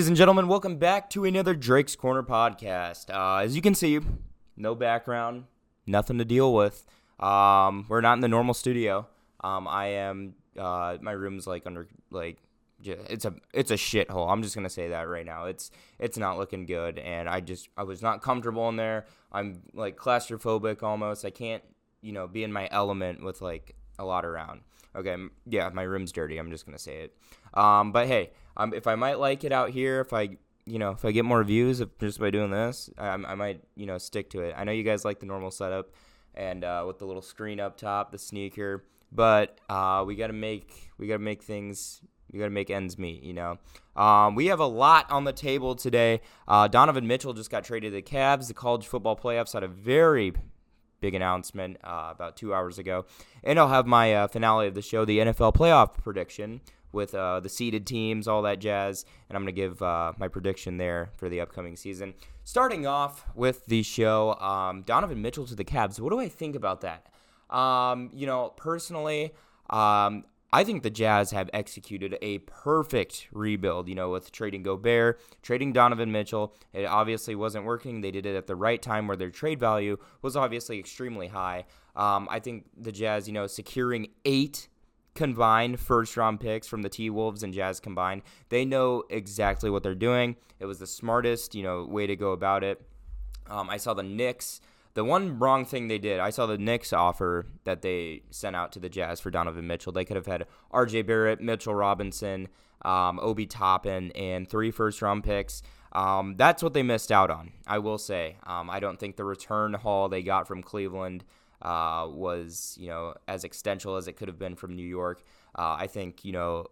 Ladies and gentlemen, welcome back to another Drake's Corner podcast. Uh, as you can see, no background, nothing to deal with. Um, we're not in the normal studio. Um, I am. Uh, my room's like under like it's a it's a shithole. I'm just gonna say that right now. It's it's not looking good, and I just I was not comfortable in there. I'm like claustrophobic almost. I can't you know be in my element with like a lot around. Okay, yeah, my room's dirty. I'm just gonna say it. Um, but hey, um, if I might like it out here, if I you know if I get more views just by doing this, I, I might you know stick to it. I know you guys like the normal setup and uh, with the little screen up top, the sneaker, but uh, we gotta make we gotta make things. We got to make ends meet, you know. Um, we have a lot on the table today. Uh, Donovan Mitchell just got traded to the Cavs. The college football playoffs had a very big announcement uh, about two hours ago. And I'll have my uh, finale of the show, the NFL playoff prediction with uh, the seeded teams, all that jazz. And I'm going to give uh, my prediction there for the upcoming season. Starting off with the show, um, Donovan Mitchell to the Cavs. What do I think about that? Um, you know, personally, um, I think the Jazz have executed a perfect rebuild, you know, with trading Gobert, trading Donovan Mitchell. It obviously wasn't working. They did it at the right time where their trade value was obviously extremely high. Um, I think the Jazz, you know, securing eight combined first round picks from the T Wolves and Jazz combined, they know exactly what they're doing. It was the smartest, you know, way to go about it. Um, I saw the Knicks the one wrong thing they did, I saw the Knicks offer that they sent out to the Jazz for Donovan Mitchell. They could have had R.J. Barrett, Mitchell Robinson, um, Obi Toppin, and three first round picks. Um, that's what they missed out on, I will say. Um, I don't think the return haul they got from Cleveland uh, was, you know, as extensive as it could have been from New York. Uh, I think, you know,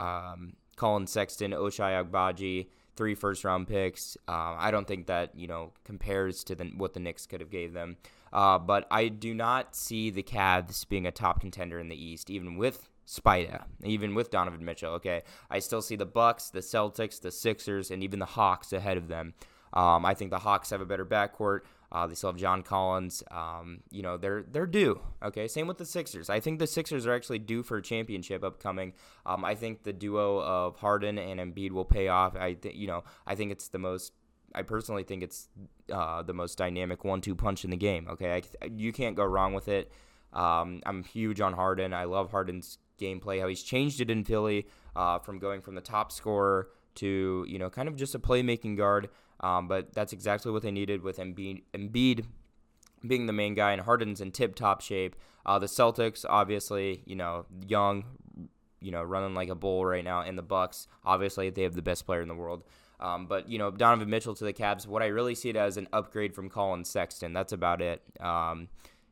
um, Collin Sexton, Ochai Agbaji, three first round picks. Uh, I don't think that you know compares to the, what the Knicks could have gave them. Uh, but I do not see the Cavs being a top contender in the East, even with Spida, even with Donovan Mitchell. Okay, I still see the Bucks, the Celtics, the Sixers, and even the Hawks ahead of them. Um, I think the Hawks have a better backcourt. Uh, they still have John Collins. Um, you know, they're they're due. Okay, same with the Sixers. I think the Sixers are actually due for a championship upcoming. Um, I think the duo of Harden and Embiid will pay off. I th- you know, I think it's the most. I personally think it's uh, the most dynamic one-two punch in the game. Okay, I, you can't go wrong with it. Um, I'm huge on Harden. I love Harden's gameplay. How he's changed it in Philly uh, from going from the top scorer to you know kind of just a playmaking guard. Um, but that's exactly what they needed with Embiid, Embiid being the main guy and Harden's in tip-top shape. Uh, the Celtics, obviously, you know, young, you know, running like a bull right now. And the Bucks, obviously, they have the best player in the world. Um, but you know, Donovan Mitchell to the Cavs. What I really see it as an upgrade from Collin Sexton. That's about it. Um,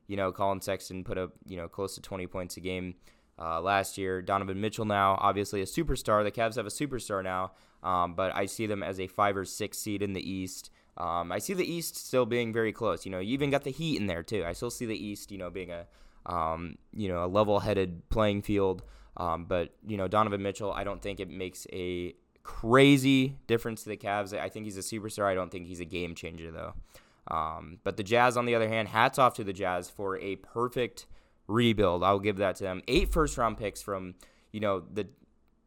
you know, Collin Sexton put up you know close to 20 points a game uh, last year. Donovan Mitchell now, obviously a superstar. The Cavs have a superstar now, um, but I see them as a five or six seed in the East. Um, I see the East still being very close. You know, you even got the Heat in there too. I still see the East, you know, being a um, you know a level-headed playing field. Um, but you know, Donovan Mitchell, I don't think it makes a crazy difference to the Cavs. I think he's a superstar. I don't think he's a game changer though. Um, but the Jazz, on the other hand, hats off to the Jazz for a perfect rebuild. I'll give that to them. Eight first round picks from, you know, the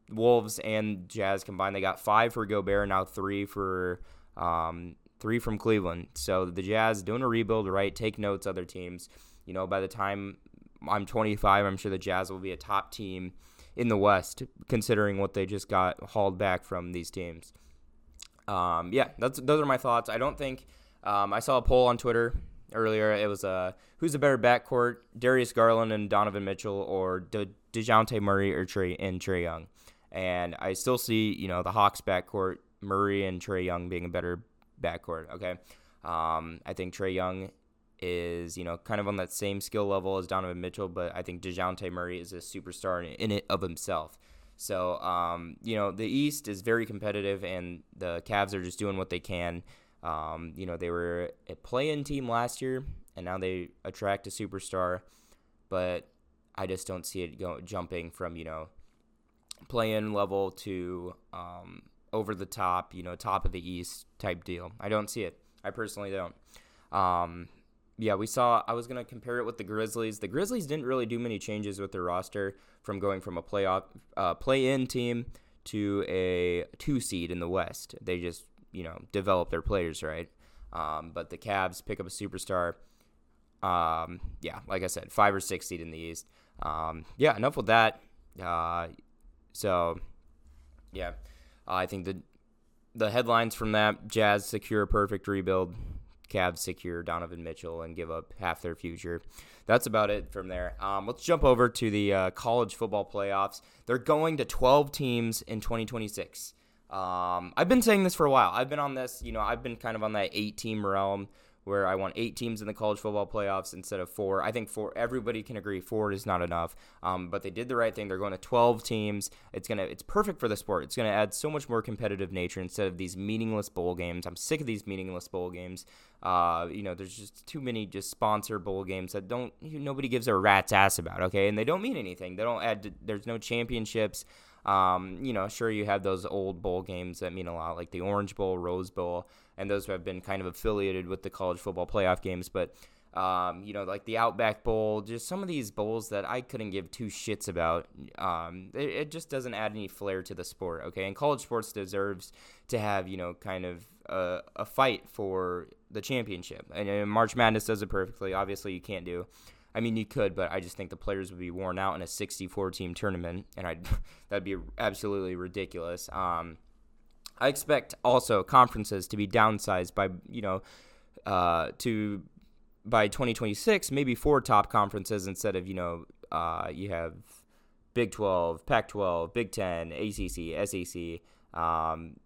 Wolves and Jazz combined. They got five for Gobert, now three for um, three from Cleveland. So the Jazz doing a rebuild, right? Take notes, other teams. You know, by the time I'm 25, I'm sure the Jazz will be a top team in the West, considering what they just got hauled back from these teams. Um, yeah, that's those are my thoughts. I don't think um, I saw a poll on Twitter earlier. It was uh, who's a better backcourt, Darius Garland and Donovan Mitchell, or De- Dejounte Murray or Trae and Trae Young. And I still see you know the Hawks backcourt, Murray and Trae Young being a better backcourt. Okay, um, I think Trae Young is you know kind of on that same skill level as Donovan Mitchell, but I think Dejounte Murray is a superstar in it of himself. So um, you know the East is very competitive, and the Cavs are just doing what they can. Um, you know, they were a play-in team last year, and now they attract a superstar, but I just don't see it go, jumping from you know play-in level to um, over the top, you know, top of the East type deal. I don't see it. I personally don't. Um, yeah, we saw. I was gonna compare it with the Grizzlies. The Grizzlies didn't really do many changes with their roster from going from a playoff uh, play-in team to a two seed in the West. They just you know develop their players right. Um, but the Cavs pick up a superstar. Um, yeah, like I said, five or six seed in the East. Um, yeah, enough with that. Uh, so, yeah, I think the the headlines from that: Jazz secure perfect rebuild, Cavs secure Donovan Mitchell and give up half their future. That's about it from there. Um, let's jump over to the uh, college football playoffs. They're going to 12 teams in 2026. Um, I've been saying this for a while. I've been on this, you know, I've been kind of on that eight team realm where I want eight teams in the college football playoffs instead of four. I think four. Everybody can agree four is not enough. Um, but they did the right thing. They're going to 12 teams. It's gonna. It's perfect for the sport. It's gonna add so much more competitive nature instead of these meaningless bowl games. I'm sick of these meaningless bowl games. Uh, you know, there's just too many just sponsor bowl games that don't. You, nobody gives a rat's ass about. Okay, and they don't mean anything. They don't add. There's no championships. Um, you know, sure you have those old bowl games that mean a lot, like the Orange Bowl, Rose Bowl, and those have been kind of affiliated with the college football playoff games. But um, you know, like the Outback Bowl, just some of these bowls that I couldn't give two shits about. Um, it, it, just doesn't add any flair to the sport. Okay, and college sports deserves to have you know kind of a, a fight for the championship. And, and March Madness does it perfectly. Obviously, you can't do I mean, you could, but I just think the players would be worn out in a 64 team tournament, and I'd that'd be absolutely ridiculous. Um, I expect also conferences to be downsized by you know uh, to by 2026, maybe four top conferences instead of you know uh, you have Big 12, Pac 12, Big 10, ACC, SEC. Um,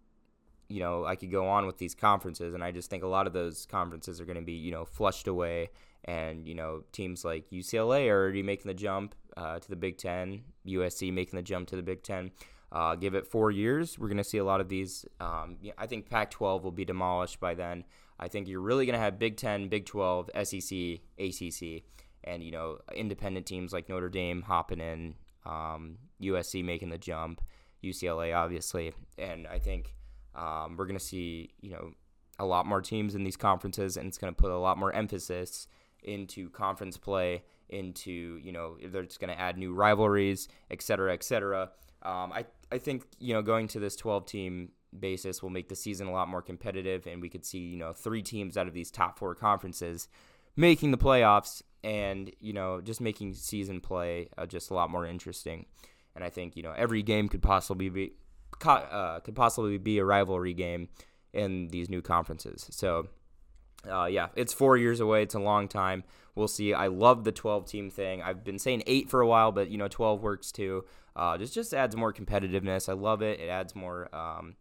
you know, I could go on with these conferences, and I just think a lot of those conferences are going to be, you know, flushed away and you know teams like UCLA are already making the jump uh, to the Big Ten, USC making the jump to the Big Ten. Uh, give it four years, we're going to see a lot of these. Um, I think Pac-12 will be demolished by then. I think you're really going to have Big Ten, Big 12, SEC, ACC, and you know independent teams like Notre Dame hopping in, um, USC making the jump, UCLA obviously, and I think um, we're going to see you know a lot more teams in these conferences, and it's going to put a lot more emphasis into conference play, into you know they're just going to add new rivalries, et cetera, et cetera. Um, I I think you know going to this 12 team basis will make the season a lot more competitive, and we could see you know three teams out of these top four conferences making the playoffs, and you know just making season play uh, just a lot more interesting. And I think you know every game could possibly be uh, could possibly be a rivalry game in these new conferences. So uh, yeah, it's four years away. It's a long time. We'll see. I love the 12 team thing. I've been saying eight for a while, but you know, 12 works too. Uh, just just adds more competitiveness. I love it. It adds more. Um,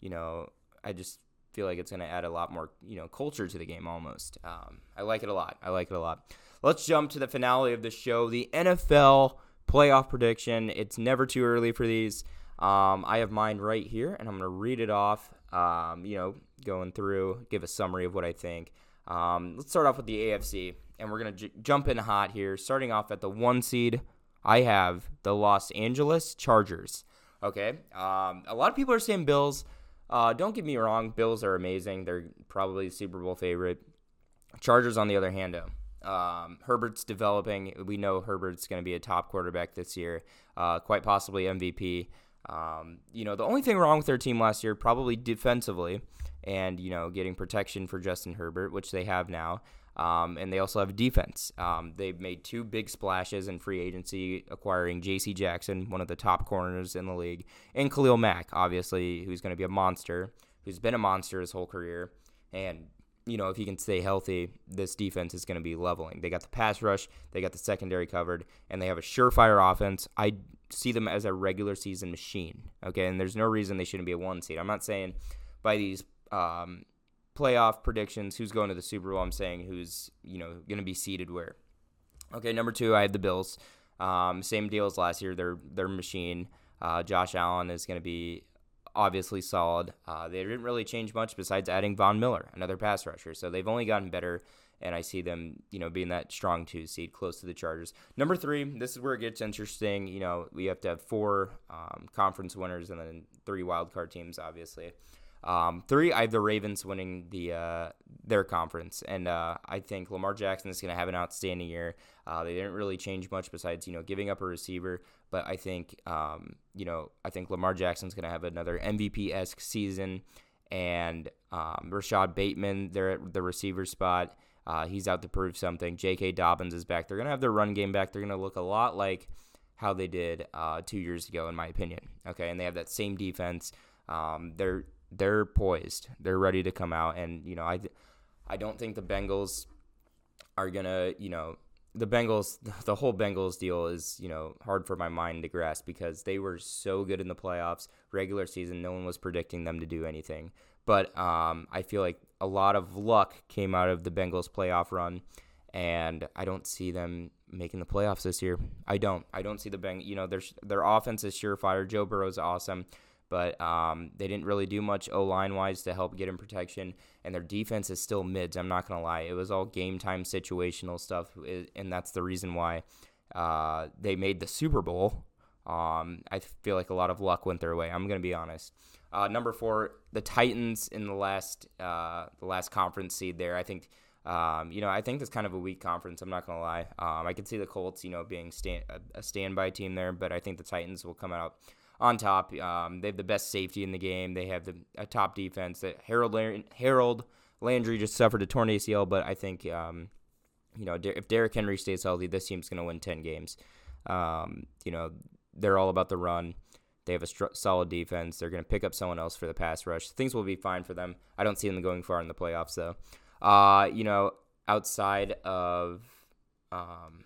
you know, I just feel like it's going to add a lot more. You know, culture to the game almost. Um, I like it a lot. I like it a lot. Let's jump to the finale of the show. The NFL playoff prediction. It's never too early for these. Um, I have mine right here, and I'm going to read it off. Um, you know, going through, give a summary of what I think. Um, let's start off with the AFC, and we're going to j- jump in hot here. Starting off at the one seed, I have the Los Angeles Chargers. Okay. Um, a lot of people are saying Bills. Uh, don't get me wrong, Bills are amazing. They're probably the Super Bowl favorite. Chargers, on the other hand, though. Um, Herbert's developing. We know Herbert's going to be a top quarterback this year, uh, quite possibly MVP. Um, you know, the only thing wrong with their team last year, probably defensively, and you know, getting protection for Justin Herbert, which they have now. Um, and they also have defense. Um, they've made two big splashes in free agency, acquiring J.C. Jackson, one of the top corners in the league, and Khalil Mack, obviously, who's going to be a monster, who's been a monster his whole career. And you know, if he can stay healthy, this defense is going to be leveling. They got the pass rush, they got the secondary covered, and they have a surefire offense. I see them as a regular season machine. Okay, and there's no reason they shouldn't be a one seed. I'm not saying by these um, playoff predictions who's going to the Super Bowl. I'm saying who's you know going to be seeded where. Okay, number two, I have the Bills. Um, same deal as last year. They're they're machine. Uh, Josh Allen is going to be obviously solid. Uh, they didn't really change much besides adding Von Miller, another pass rusher. So they've only gotten better and I see them, you know, being that strong two seed close to the Chargers. Number three, this is where it gets interesting. You know, we have to have four um, conference winners and then three wild card teams, obviously. Um, three, I have the Ravens winning the uh, their conference, and uh, I think Lamar Jackson is going to have an outstanding year. Uh, they didn't really change much besides you know giving up a receiver, but I think um, you know I think Lamar Jackson's going to have another MVP esque season, and um, Rashod Bateman, they're at the receiver spot. Uh, he's out to prove something. J.K. Dobbins is back. They're going to have their run game back. They're going to look a lot like how they did uh, two years ago, in my opinion. Okay, and they have that same defense. Um, they're they're poised. They're ready to come out, and you know I I don't think the Bengals are gonna you know the Bengals the whole Bengals deal is you know hard for my mind to grasp because they were so good in the playoffs regular season. No one was predicting them to do anything, but um, I feel like a lot of luck came out of the Bengals playoff run, and I don't see them making the playoffs this year. I don't. I don't see the Beng. You know, their their offense is surefire. Joe Burrow's awesome, but um, they didn't really do much O line wise to help get him protection, and their defense is still mids. I'm not gonna lie. It was all game time situational stuff, and that's the reason why uh, they made the Super Bowl. Um, I feel like a lot of luck went their way. I'm gonna be honest. Uh, number four, the Titans in the last uh, the last conference seed there. I think um, you know I think that's kind of a weak conference. I'm not gonna lie. Um, I could see the Colts, you know, being stand, a standby team there, but I think the Titans will come out on top. Um, they have the best safety in the game. They have the a top defense. That Harold Harold Landry just suffered a torn ACL, but I think um, you know if Derrick Henry stays healthy, this team's gonna win ten games. Um, you know they're all about the run. They have a str- solid defense. They're going to pick up someone else for the pass rush. Things will be fine for them. I don't see them going far in the playoffs, though. Uh, you know, outside of, um,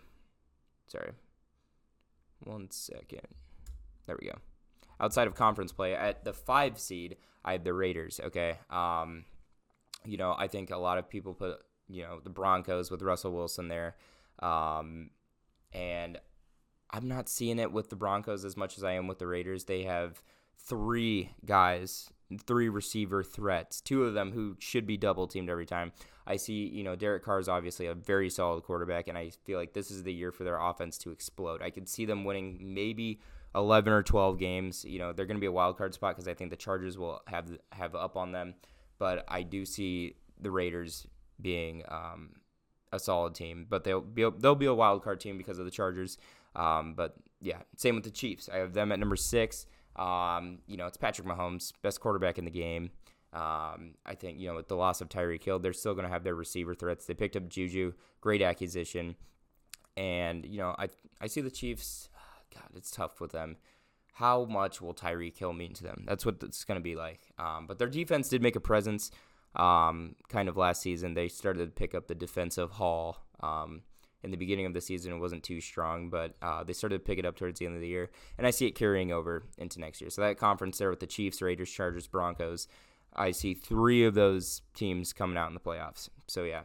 sorry, one second. There we go. Outside of conference play, at the five seed, I have the Raiders. Okay. Um, you know, I think a lot of people put, you know, the Broncos with Russell Wilson there. Um, and I'm not seeing it with the Broncos as much as I am with the Raiders. They have three guys, three receiver threats, two of them who should be double teamed every time. I see, you know, Derek Carr is obviously a very solid quarterback, and I feel like this is the year for their offense to explode. I could see them winning maybe 11 or 12 games. You know, they're going to be a wild card spot because I think the Chargers will have have up on them, but I do see the Raiders being um, a solid team, but they'll be they'll be a wild card team because of the Chargers. Um, but yeah, same with the Chiefs. I have them at number six. Um, you know, it's Patrick Mahomes, best quarterback in the game. Um, I think you know with the loss of Tyreek Hill, they're still going to have their receiver threats. They picked up Juju, great acquisition, and you know I I see the Chiefs. God, it's tough with them. How much will Tyreek Hill mean to them? That's what it's going to be like. Um, but their defense did make a presence. Um, kind of last season, they started to pick up the defensive haul. Um, in the beginning of the season it wasn't too strong, but uh, they started to pick it up towards the end of the year, and I see it carrying over into next year. So that conference there with the Chiefs, Raiders, Chargers, Broncos, I see three of those teams coming out in the playoffs. So yeah,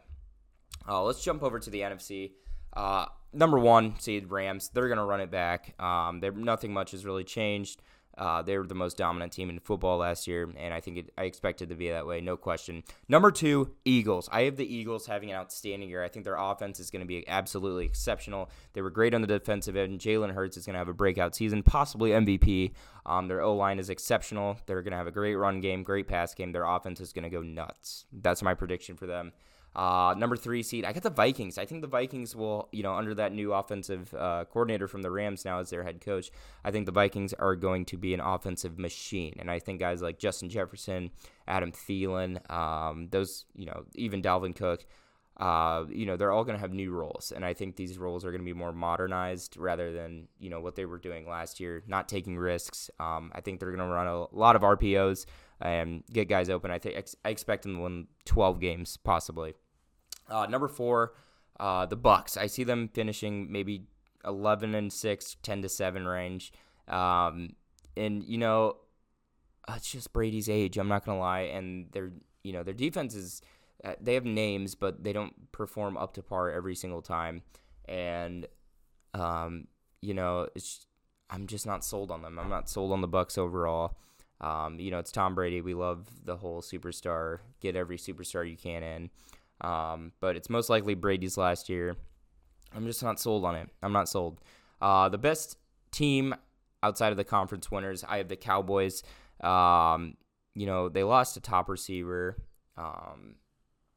uh, let's jump over to the NFC. Uh, number one seed Rams, they're gonna run it back. Um, nothing much has really changed. Uh, they were the most dominant team in football last year, and I think it, I expected to be that way, no question. Number two, Eagles. I have the Eagles having an outstanding year. I think their offense is going to be absolutely exceptional. They were great on the defensive end. Jalen Hurts is going to have a breakout season, possibly MVP. Um, their O line is exceptional. They're going to have a great run game, great pass game. Their offense is going to go nuts. That's my prediction for them. Uh, number three seed, I got the Vikings. I think the Vikings will, you know, under that new offensive uh, coordinator from the Rams now as their head coach, I think the Vikings are going to be an offensive machine. And I think guys like Justin Jefferson, Adam Thielen, um, those, you know, even Dalvin Cook, uh, you know, they're all going to have new roles. And I think these roles are going to be more modernized rather than, you know, what they were doing last year, not taking risks. Um, I think they're going to run a lot of RPOs and get guys open. I think I expect them to win 12 games possibly. Uh, number four, uh, the Bucs. I see them finishing maybe 11 and 6, 10 to 7 range. Um, and you know, uh, it's just Brady's age. I'm not gonna lie, and their you know their defense is uh, they have names, but they don't perform up to par every single time. And um, you know, it's I'm just not sold on them. I'm not sold on the Bucs overall. Um, you know, it's Tom Brady. We love the whole superstar. Get every superstar you can in. Um, but it's most likely Brady's last year. I'm just not sold on it. I'm not sold. Uh, the best team outside of the conference winners, I have the Cowboys. Um, you know, they lost a top receiver um,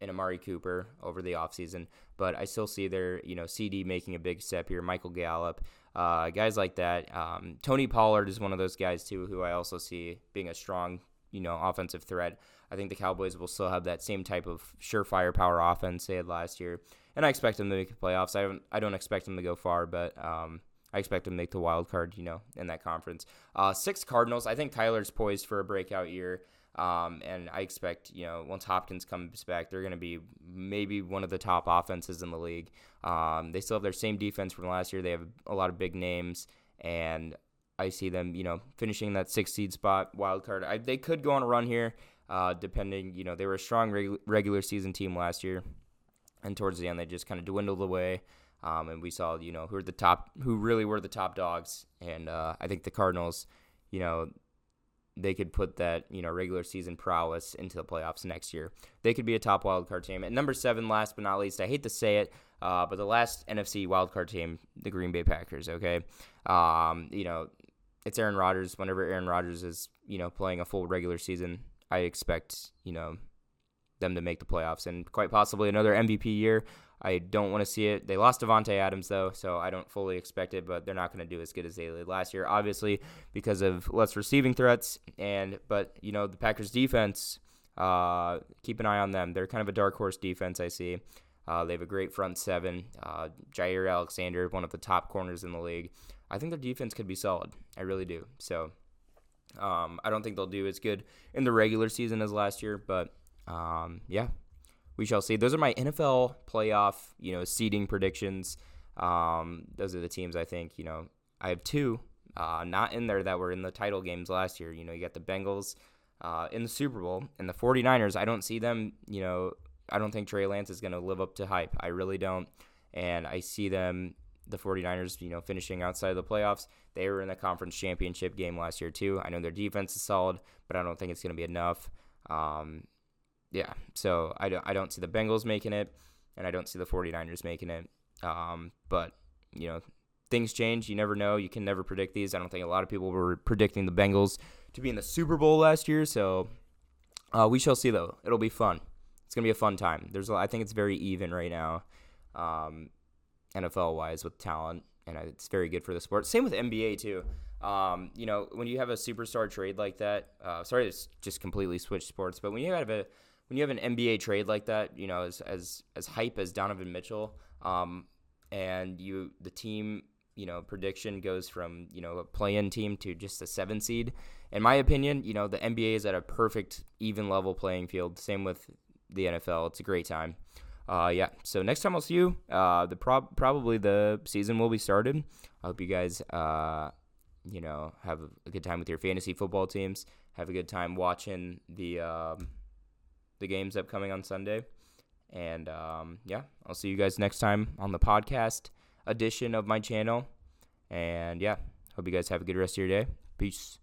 in Amari Cooper over the offseason, but I still see their, you know, CeeDee making a big step here, Michael Gallup, uh, guys like that. Um, Tony Pollard is one of those guys, too, who I also see being a strong, you know, offensive threat. I think the Cowboys will still have that same type of surefire power offense they had last year, and I expect them to make the playoffs. I don't, I don't expect them to go far, but um, I expect them to make the wild card, you know, in that conference. Uh, six Cardinals. I think Kyler's poised for a breakout year. Um, and I expect, you know, once Hopkins comes back, they're going to be maybe one of the top offenses in the league. Um, they still have their same defense from last year. They have a lot of big names, and I see them, you know, finishing that six seed spot, wild card. I, they could go on a run here, uh, depending. You know, they were a strong reg- regular season team last year, and towards the end, they just kind of dwindled away. Um, and we saw, you know, who are the top, who really were the top dogs. And uh, I think the Cardinals, you know, they could put that, you know, regular season prowess into the playoffs next year. They could be a top wild card team. At number seven, last but not least, I hate to say it, uh, but the last NFC wild card team, the Green Bay Packers. Okay, um, you know, it's Aaron Rodgers. Whenever Aaron Rodgers is, you know, playing a full regular season, I expect, you know, them to make the playoffs and quite possibly another MVP year. I don't want to see it. They lost Davante Adams though, so I don't fully expect it. But they're not going to do as good as they did last year, obviously because of less receiving threats. And but you know the Packers defense, uh, keep an eye on them. They're kind of a dark horse defense. I see. Uh, they have a great front seven. Uh, Jaire Alexander, one of the top corners in the league. I think their defense could be solid. I really do. So um, I don't think they'll do as good in the regular season as last year, but um, yeah, we shall see. Those are my NFL playoff, you know, seeding predictions. Um, those are the teams I think. You know, I have two uh, not in there that were in the title games last year. You know, you got the Bengals uh, in the Super Bowl and the 49ers. I don't see them. You know, I don't think Trey Lance is going to live up to hype. I really don't. And I see them, the 49ers, you know, finishing outside of the playoffs. They were in the conference championship game last year, too. I know their defense is solid, but I don't think it's going to be enough. Um, yeah, so I don't I don't see the Bengals making it, and I don't see the 49ers making it. Um, but you know, things change. You never know. You can never predict these. I don't think a lot of people were predicting the Bengals to be in the Super Bowl last year. So uh, we shall see though. It'll be fun. It's gonna be a fun time. There's I think it's very even right now, um, NFL wise with talent, and it's very good for the sport. Same with NBA too. Um, you know, when you have a superstar trade like that, uh, sorry to just completely switch sports, but when you have a when you have an NBA trade like that, you know, as as as hype as Donovan Mitchell, um, and you the team, you know, prediction goes from you know a play-in team to just a seven seed. In my opinion, you know, the NBA is at a perfect even level playing field. Same with the NFL. It's a great time. Uh, yeah. So next time I'll see you, uh, the prob- probably the season will be started. I hope you guys, uh, you know, have a good time with your fantasy football teams. Have a good time watching the. Um, the games upcoming on Sunday. And um, yeah, I'll see you guys next time on the podcast edition of my channel. And yeah, hope you guys have a good rest of your day. Peace.